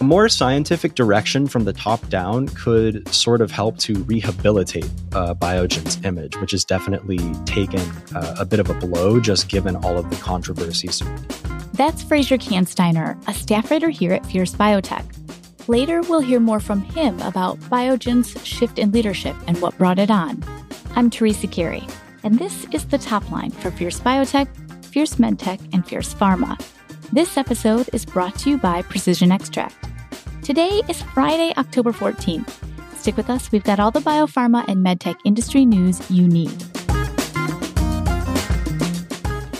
A more scientific direction from the top down could sort of help to rehabilitate uh, Biogen's image, which has definitely taken uh, a bit of a blow just given all of the controversies. That's Fraser Kansteiner, a staff writer here at Fierce Biotech. Later, we'll hear more from him about Biogen's shift in leadership and what brought it on. I'm Teresa Carey, and this is the top line for Fierce Biotech, Fierce MedTech, and Fierce Pharma. This episode is brought to you by Precision Extract. Today is Friday, October 14th. Stick with us, we've got all the biopharma and medtech industry news you need.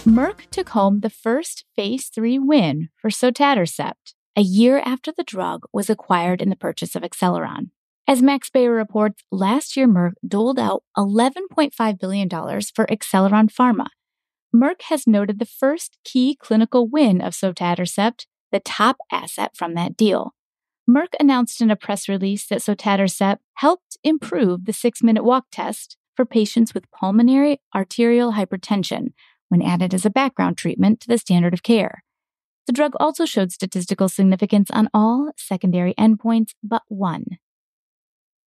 Merck took home the first phase 3 win for sotatercept a year after the drug was acquired in the purchase of Acceleron. As Max Bayer reports, last year Merck doled out $11.5 billion for Acceleron Pharma. Merck has noted the first key clinical win of sotatercept, the top asset from that deal. Merck announced in a press release that sotatercept helped improve the six minute walk test for patients with pulmonary arterial hypertension when added as a background treatment to the standard of care. The drug also showed statistical significance on all secondary endpoints but one.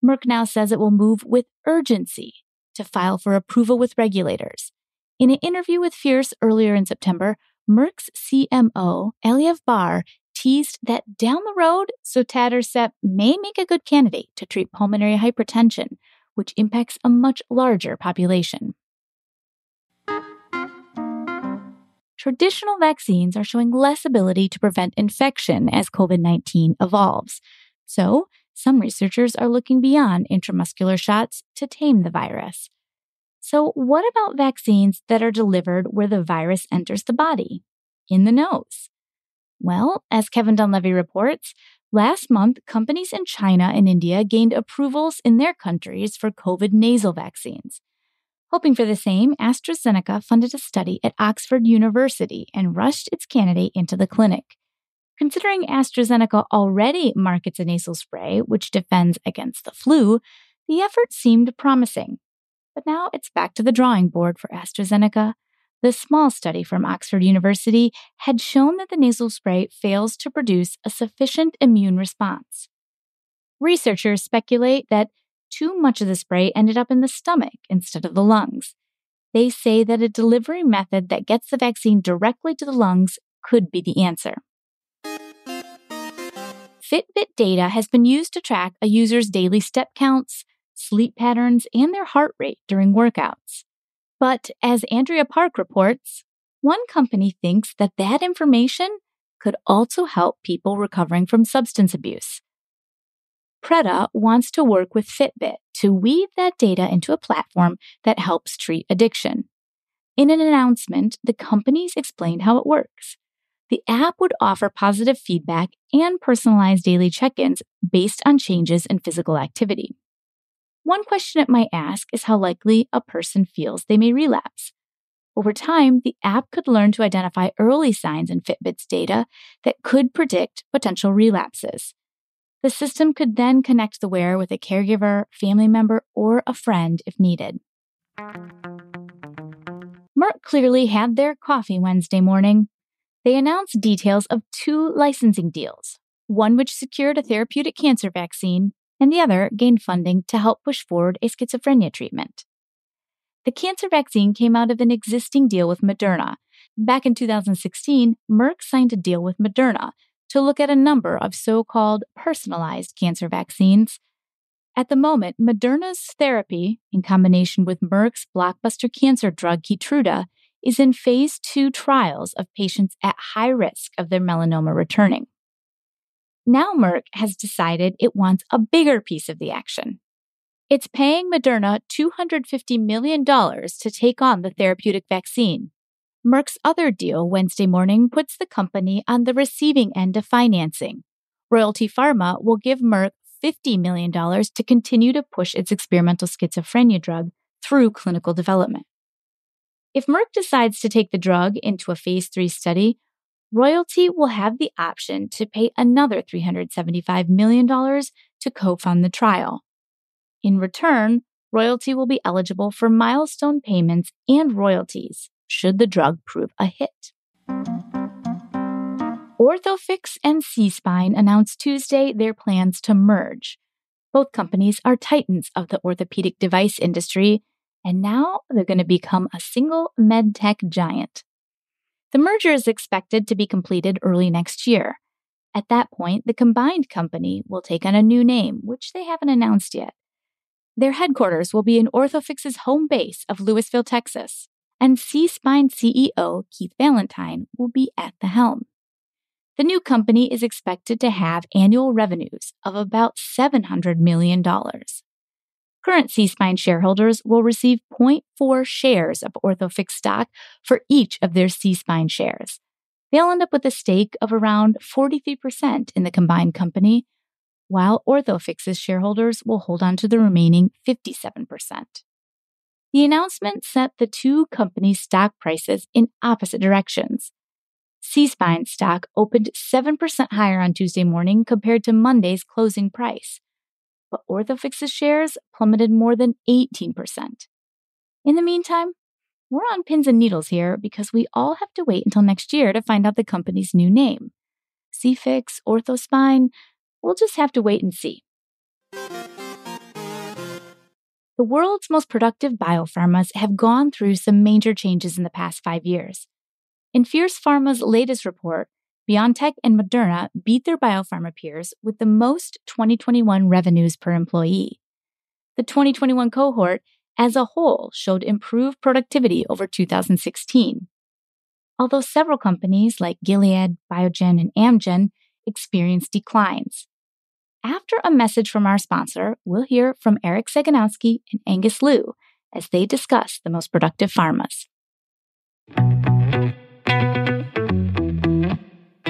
Merck now says it will move with urgency to file for approval with regulators. In an interview with Fierce earlier in September, Merck's CMO, Eliav Barr, teased that down the road, sotatercept may make a good candidate to treat pulmonary hypertension, which impacts a much larger population. Traditional vaccines are showing less ability to prevent infection as COVID 19 evolves. So, some researchers are looking beyond intramuscular shots to tame the virus. So, what about vaccines that are delivered where the virus enters the body? In the nose. Well, as Kevin Dunleavy reports, last month companies in China and India gained approvals in their countries for COVID nasal vaccines. Hoping for the same, AstraZeneca funded a study at Oxford University and rushed its candidate into the clinic. Considering AstraZeneca already markets a nasal spray which defends against the flu, the effort seemed promising. But now it's back to the drawing board for AstraZeneca the small study from Oxford University had shown that the nasal spray fails to produce a sufficient immune response. Researchers speculate that too much of the spray ended up in the stomach instead of the lungs. They say that a delivery method that gets the vaccine directly to the lungs could be the answer. Fitbit data has been used to track a user's daily step counts, sleep patterns, and their heart rate during workouts. But as Andrea Park reports, one company thinks that that information could also help people recovering from substance abuse. Pretaa wants to work with Fitbit to weave that data into a platform that helps treat addiction. In an announcement, the companies explained how it works. The app would offer positive feedback and personalized daily check ins based on changes in physical activity. One question it might ask is how likely a person feels they may relapse. Over time, the app could learn to identify early signs in Fitbit's data that could predict potential relapses. The system could then connect the wearer with a caregiver, family member, or a friend if needed. Merck clearly had their coffee Wednesday morning. They announced details of two licensing deals, one which secured a therapeutic cancer vaccine and the other gained funding to help push forward a schizophrenia treatment. The cancer vaccine came out of an existing deal with Moderna. Back in 2016, Merck signed a deal with Moderna to look at a number of so called personalized cancer vaccines. At the moment, Moderna's therapy, in combination with Merck's blockbuster cancer drug Keytruda, is in phase two trials of patients at high risk of their melanoma returning. Now Merck has decided it wants a bigger piece of the action. It's paying Moderna $250 million to take on the therapeutic vaccine. Merck's other deal Wednesday morning puts the company on the receiving end of financing. Royalty Pharma will give Merck $50 million to continue to push its experimental schizophrenia drug through clinical development. If Merck decides to take the drug into a phase 3 study, Royalty will have the option to pay another $375 million to co fund the trial. In return, Royalty will be eligible for milestone payments and royalties should the drug prove a hit. Orthofix and SeaSpine announced Tuesday their plans to merge. Both companies are titans of the orthopedic device industry, and now they're going to become a single medtech giant. The merger is expected to be completed early next year. At that point, the combined company will take on a new name, which they haven't announced yet. Their headquarters will be in Orthofix's home base of Lewisville, Texas, and SeaSpine CEO Keith Valentine will be at the helm. The new company is expected to have annual revenues of about $700 million. Current SeaSpine shareholders will receive 0.4 shares of Orthofix stock for each of their SeaSpine shares. They'll end up with a stake of around 43% in the combined company, while Orthofix's shareholders will hold on to the remaining 57%. The announcement set the two companies' stock prices in opposite directions. SeaSpine stock opened 7% higher on Tuesday morning compared to Monday's closing price, but Orthofix's shares plummeted more than 18%. In the meantime, we're on pins and needles here because we all have to wait until next year to find out the company's new name. CFix, Orthospine, we'll just have to wait and see. The world's most productive biopharmas have gone through some major changes in the past five years. In Fierce Pharma's latest report, BioNTech and Moderna beat their biopharma peers with the most 2021 revenues per employee. The 2021 cohort as a whole showed improved productivity over 2016. Although several companies like Gilead, Biogen, and Amgen experienced declines. After a message from our sponsor, we'll hear from Eric Sagonowsky and Angus Liu as they discuss the most productive pharmas.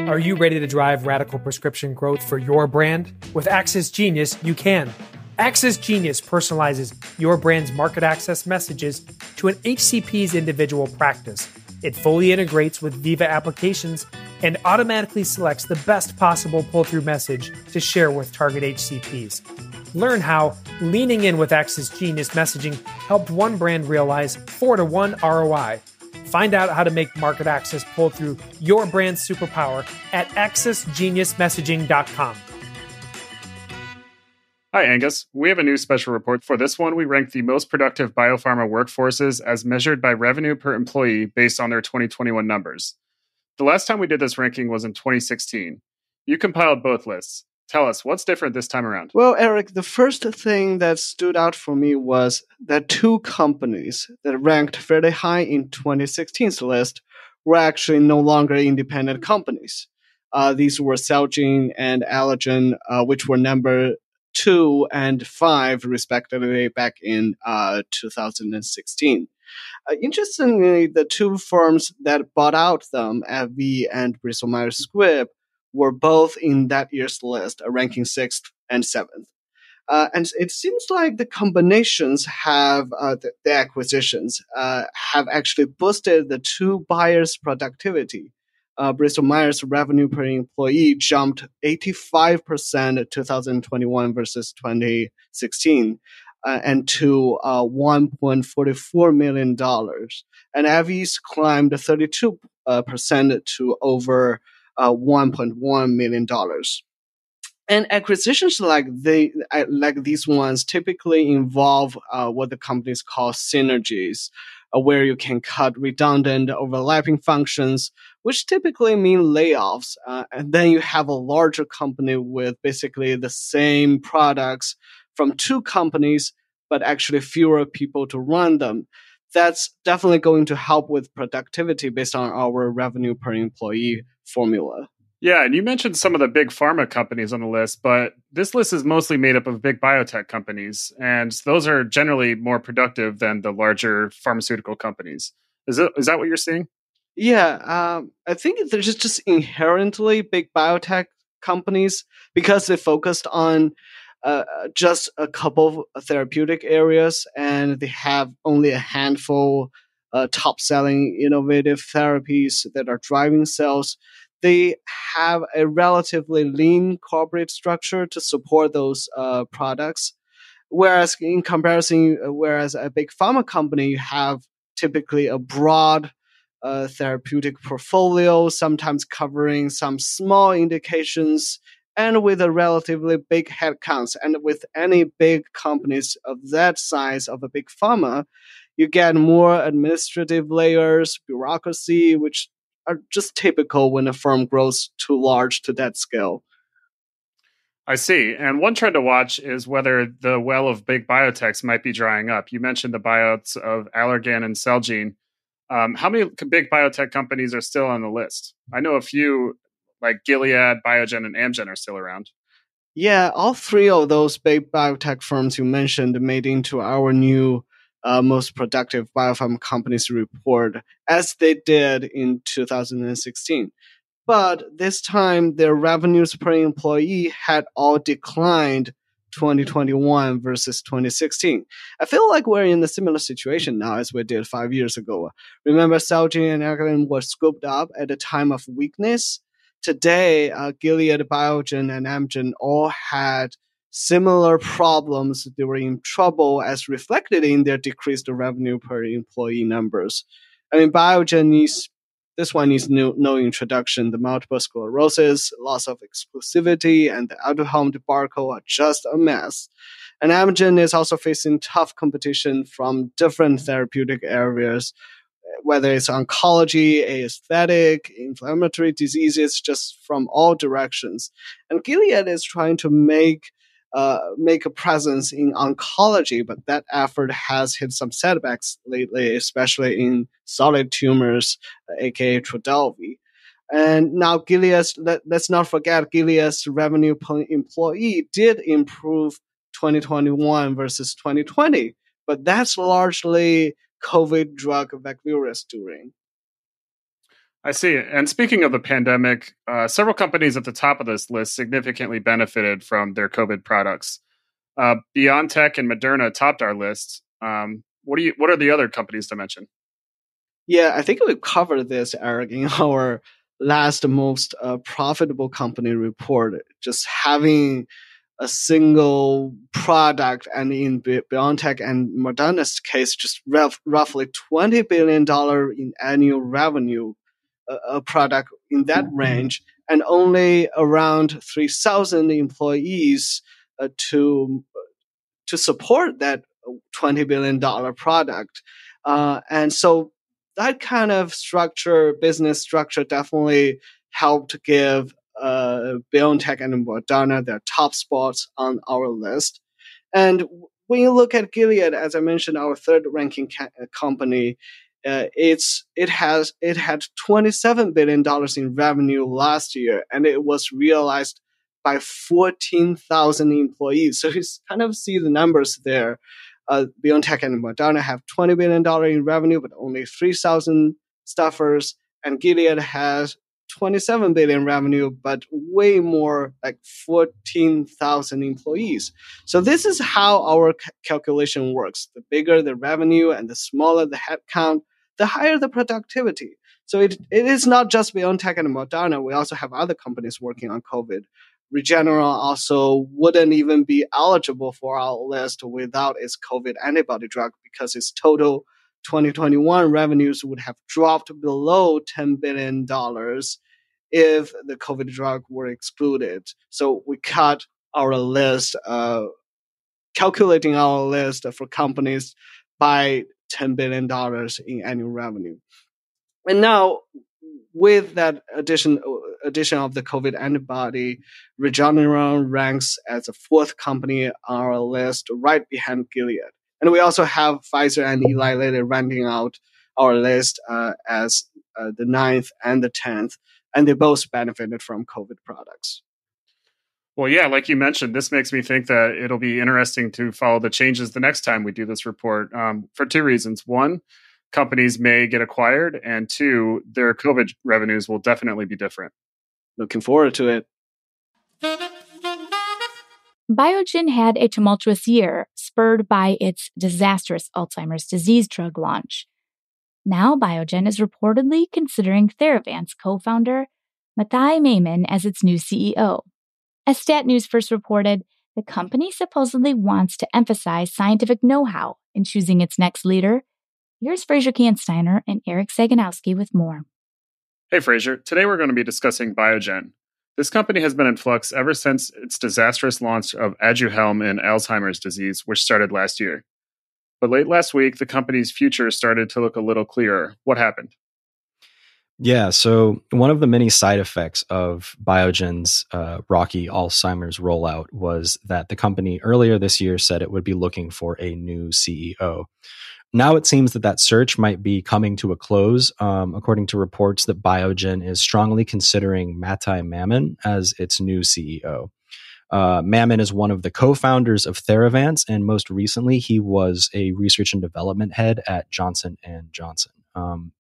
Are you ready to drive radical prescription growth for your brand? With Access Genius, you can. Access Genius personalizes your brand's market access messages to an HCP's individual practice. It fully integrates with Veeva applications and automatically selects the best possible pull through message to share with target HCPs. Learn how leaning in with Access Genius messaging helped one brand realize 4 to 1 ROI Find out how to make market access pull through your brand's superpower at accessgeniusmessaging.com. Hi, Angus. We have a new special report. For this one, we ranked the most productive biopharma workforces as measured by revenue per employee based on their 2021 numbers. The last time we did this ranking was in 2016. You compiled both lists. Tell us, what's different this time around? Well, Eric, the first thing that stood out for me was that two companies that ranked fairly high in 2016's list were actually no longer independent companies. Uh, these were Celgene and Allergan, uh, which were number two and five, respectively, back in uh, 2016. Uh, interestingly, the two firms that bought out them, AbbVie and Bristol Myers Squibb, were both in that year's list, uh, ranking sixth and seventh. Uh, and it seems like the combinations have uh, the, the, acquisitions uh, have actually boosted the two buyers' productivity. Uh, Bristol Myers' revenue per employee jumped 85% 2021 versus 2016, uh, and to uh, 1.44 million dollars. And AbbVie's climbed 32% to over uh, 1.1 million dollars. And acquisitions like they like these ones typically involve uh, what the companies call synergies, uh, where you can cut redundant, overlapping functions, which typically mean layoffs. Uh, and then you have a larger company with basically the same products from two companies, but actually fewer people to run them. That's definitely going to help with productivity based on our revenue per employee formula. Yeah, and you mentioned some of the big pharma companies on the list, but this list is mostly made up of big biotech companies, and those are generally more productive than the larger pharmaceutical companies. Is it is that what you're seeing? Yeah, um, I think there's just, just inherently big biotech companies because they focused on uh, just a couple of therapeutic areas and they have only a handful uh, top selling innovative therapies that are driving sales they have a relatively lean corporate structure to support those uh, products. Whereas in comparison, uh, whereas a big pharma company, you have typically a broad uh, therapeutic portfolio, sometimes covering some small indications, and with a relatively big headcounts. And with any big companies of that size of a big pharma, you get more administrative layers, bureaucracy, which are just typical when a firm grows too large to that scale. I see. And one trend to watch is whether the well of big biotechs might be drying up. You mentioned the buyouts of Allergan and Celgene. Um, how many big biotech companies are still on the list? I know a few, like Gilead, Biogen, and Amgen, are still around. Yeah, all three of those big biotech firms you mentioned made into our new uh, most productive biopharma companies report, as they did in 2016. But this time, their revenues per employee had all declined 2021 versus 2016. I feel like we're in a similar situation now as we did five years ago. Remember, Celgene and Allergan were scooped up at a time of weakness. Today, uh, Gilead, Biogen, and Amgen all had similar problems. They were in trouble as reflected in their decreased revenue per employee numbers. I mean, Biogen is this one needs no, no introduction. The multiple sclerosis, loss of exclusivity, and the Aduhelm debacle are just a mess. And Amgen is also facing tough competition from different therapeutic areas, whether it's oncology, aesthetic, inflammatory diseases, just from all directions. And Gilead is trying to make uh, make a presence in oncology, but that effort has hit some setbacks lately, especially in solid tumors, aka Trodelvy. And now Gilead's, let, us not forget Gilead's revenue per employee did improve 2021 versus 2020, but that's largely COVID drug Veklury's doing. I see. And speaking of the pandemic, uh, several companies at the top of this list significantly benefited from their COVID products. Uh, BioNTech and Moderna topped our list. Um, what do you? What are the other companies to mention? Yeah, I think we covered this, Eric, in our last most uh, profitable company report. Just having a single product, and in BioNTech and Moderna's case, just rough, roughly twenty billion dollar in annual revenue a, product in that range and only around 3,000 employees uh, to to support that 20 billion dollar product. Uh, and so that kind of structure, business structure, definitely helped give uh, BioNTech and Moderna their top spots on our list. And when you look at Gilead, as I mentioned, our third ranking ca- company, uh, it's it has it had 27 billion dollars in revenue last year, and it was realized by 14,000 employees. So you kind of see the numbers there. Uh, BioNTech and Moderna have 20 billion dollar in revenue, but only 3,000 staffers, and Gilead has 27 billion revenue, but way more like 14,000 employees. So this is how our c- calculation works. The bigger the revenue and the smaller the headcount, the higher the productivity. So it, it is not just BioNTech and Moderna. We also have other companies working on COVID. Regeneron also wouldn't even be eligible for our list without its COVID antibody drug because its total 2021 revenues would have dropped below $10 billion if the COVID drug were excluded. So we cut our list, uh, calculating our list for companies by $10 billion in annual revenue. And now, with that addition, addition of the COVID antibody, Regeneron ranks as the fourth company on our list, right behind Gilead. And we also have Pfizer and Eli Lilly rounding out our list uh, as uh, the ninth and the tenth, and they both benefited from COVID products. Well, yeah, like you mentioned, this makes me think that it'll be interesting to follow the changes the next time we do this report um, for two reasons. One, companies may get acquired, and two, their COVID revenues will definitely be different. Looking forward to it. Biogen had a tumultuous year, spurred by its disastrous Alzheimer's disease drug launch. Now, Biogen is reportedly considering Theravance co founder Mathai Mammen as its new CEO. As Stat News first reported, the company supposedly wants to emphasize scientific know how in choosing its next leader, Here's Fraser Kansteiner and Eric Sagonowsky with more. Hey, Fraser. Today we're going to be discussing Biogen. This company has been in flux ever since its disastrous launch of Aduhelm in Alzheimer's disease, which started last year. But late last week, the company's future started to look a little clearer. What happened? Yeah, so one of the many side effects of Biogen's uh, rocky Alzheimer's rollout was that the company earlier this year said it would be looking for a new CEO. Now it seems that that search might be coming to a close, um, according to reports that Biogen is strongly considering Mathai Mammen as its new CEO. Uh, Mammen is one of the co-founders of Theravance, and most recently, he was a research and development head at Johnson and Johnson. Um,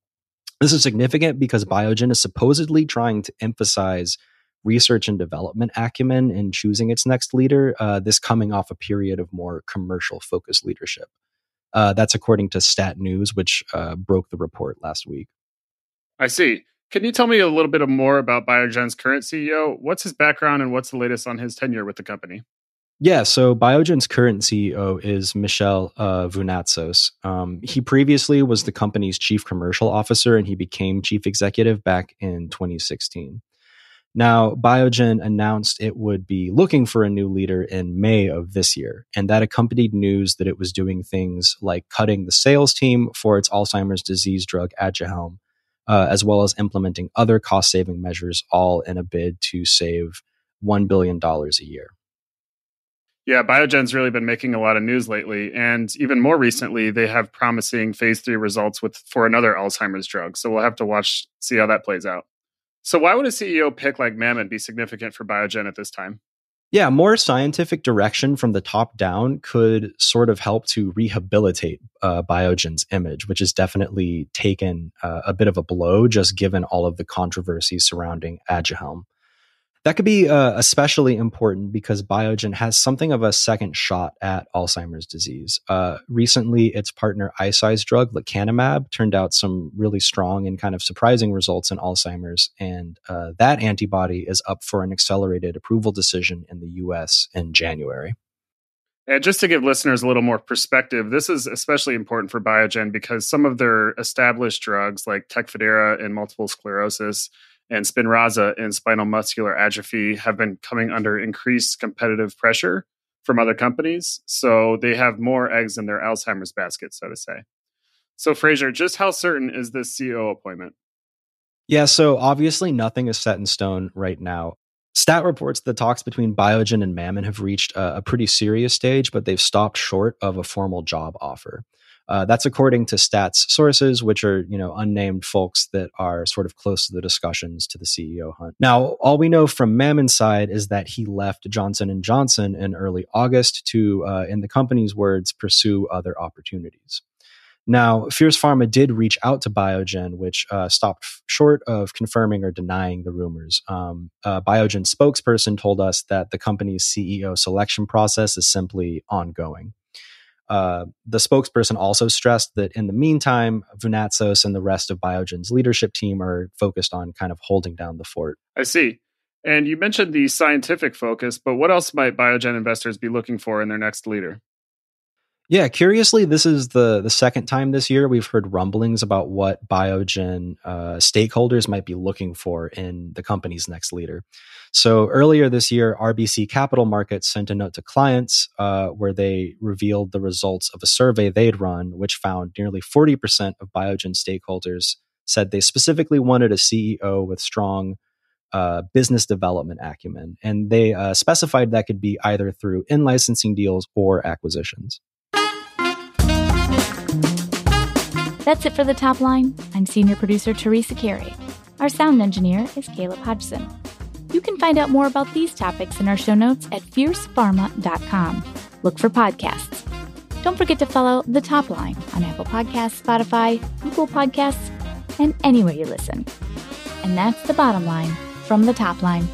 this is significant because Biogen is supposedly trying to emphasize research and development acumen in choosing its next leader. Uh, this coming off a period of more commercial focused leadership. Uh, that's according to Stat News, which uh, broke the report last week. I see. Can you tell me a little bit more about Biogen's current CEO? What's his background and what's the latest on his tenure with the company? Yeah, so Biogen's current CEO is Michel uh, Vounatsos. Um, he previously was the company's chief commercial officer and he became chief executive back in 2016. Now, Biogen announced it would be looking for a new leader in May of this year, and that accompanied news that it was doing things like cutting the sales team for its Alzheimer's disease drug Aduhelm, uh, as well as implementing other cost saving measures, all in a bid to save $1 billion a year. Yeah, Biogen's really been making a lot of news lately, and even more recently, they have promising phase three results with for another Alzheimer's drug. So we'll have to watch, see how that plays out. So why would a CEO pick like Mammen be significant for Biogen at this time? Yeah, more scientific direction from the top down could sort of help to rehabilitate uh, Biogen's image, which has definitely taken uh, a bit of a blow just given all of the controversy surrounding Aduhelm. That could be uh, especially important because Biogen has something of a second shot at Alzheimer's disease. Uh, recently, its partner Eisai's drug, lecanemab, turned out some really strong and kind of surprising results in Alzheimer's. And uh, that antibody is up for an accelerated approval decision in the US in January. And just to give listeners a little more perspective, this is especially important for Biogen because some of their established drugs, like Tecfidera in multiple sclerosis, and Spinraza in spinal muscular atrophy have been coming under increased competitive pressure from other companies. So they have more eggs in their Alzheimer's basket, so to say. So, Fraser, just how certain is this CEO appointment? Yeah, so obviously nothing is set in stone right now. Stat reports the talks between Biogen and Mammen have reached a, a pretty serious stage, but they've stopped short of a formal job offer. Uh, that's according to stats sources, which are you know unnamed folks that are sort of close to the discussions to the CEO hunt. Now, all we know from Mammen's side is that he left Johnson and Johnson in early August to, uh, in the company's words, pursue other opportunities. Now, Fierce Pharma did reach out to Biogen, which uh, stopped f- short of confirming or denying the rumors. Um, uh, Biogen spokesperson told us that the company's CEO selection process is simply ongoing. Uh, the spokesperson also stressed that in the meantime, Vounatsos and the rest of Biogen's leadership team are focused on kind of holding down the fort. I see. And you mentioned the scientific focus, but what else might Biogen investors be looking for in their next leader? Yeah, curiously, this is the the second time this year we've heard rumblings about what Biogen uh, stakeholders might be looking for in the company's next leader. So earlier this year, RBC Capital Markets sent a note to clients uh, where they revealed the results of a survey they'd run, which found nearly forty percent of Biogen stakeholders said they specifically wanted a CEO with strong uh, business development acumen, and they uh, specified that could be either through in licensing deals or acquisitions. That's it for the top line. I'm senior producer Teresa Carey. Our sound engineer is Caleb Hodgson. You can find out more about these topics in our show notes at fiercepharma.com. Look for podcasts. Don't forget to follow The Top Line on Apple Podcasts, Spotify, Google Podcasts, and anywhere you listen. And that's the bottom line from The Top Line.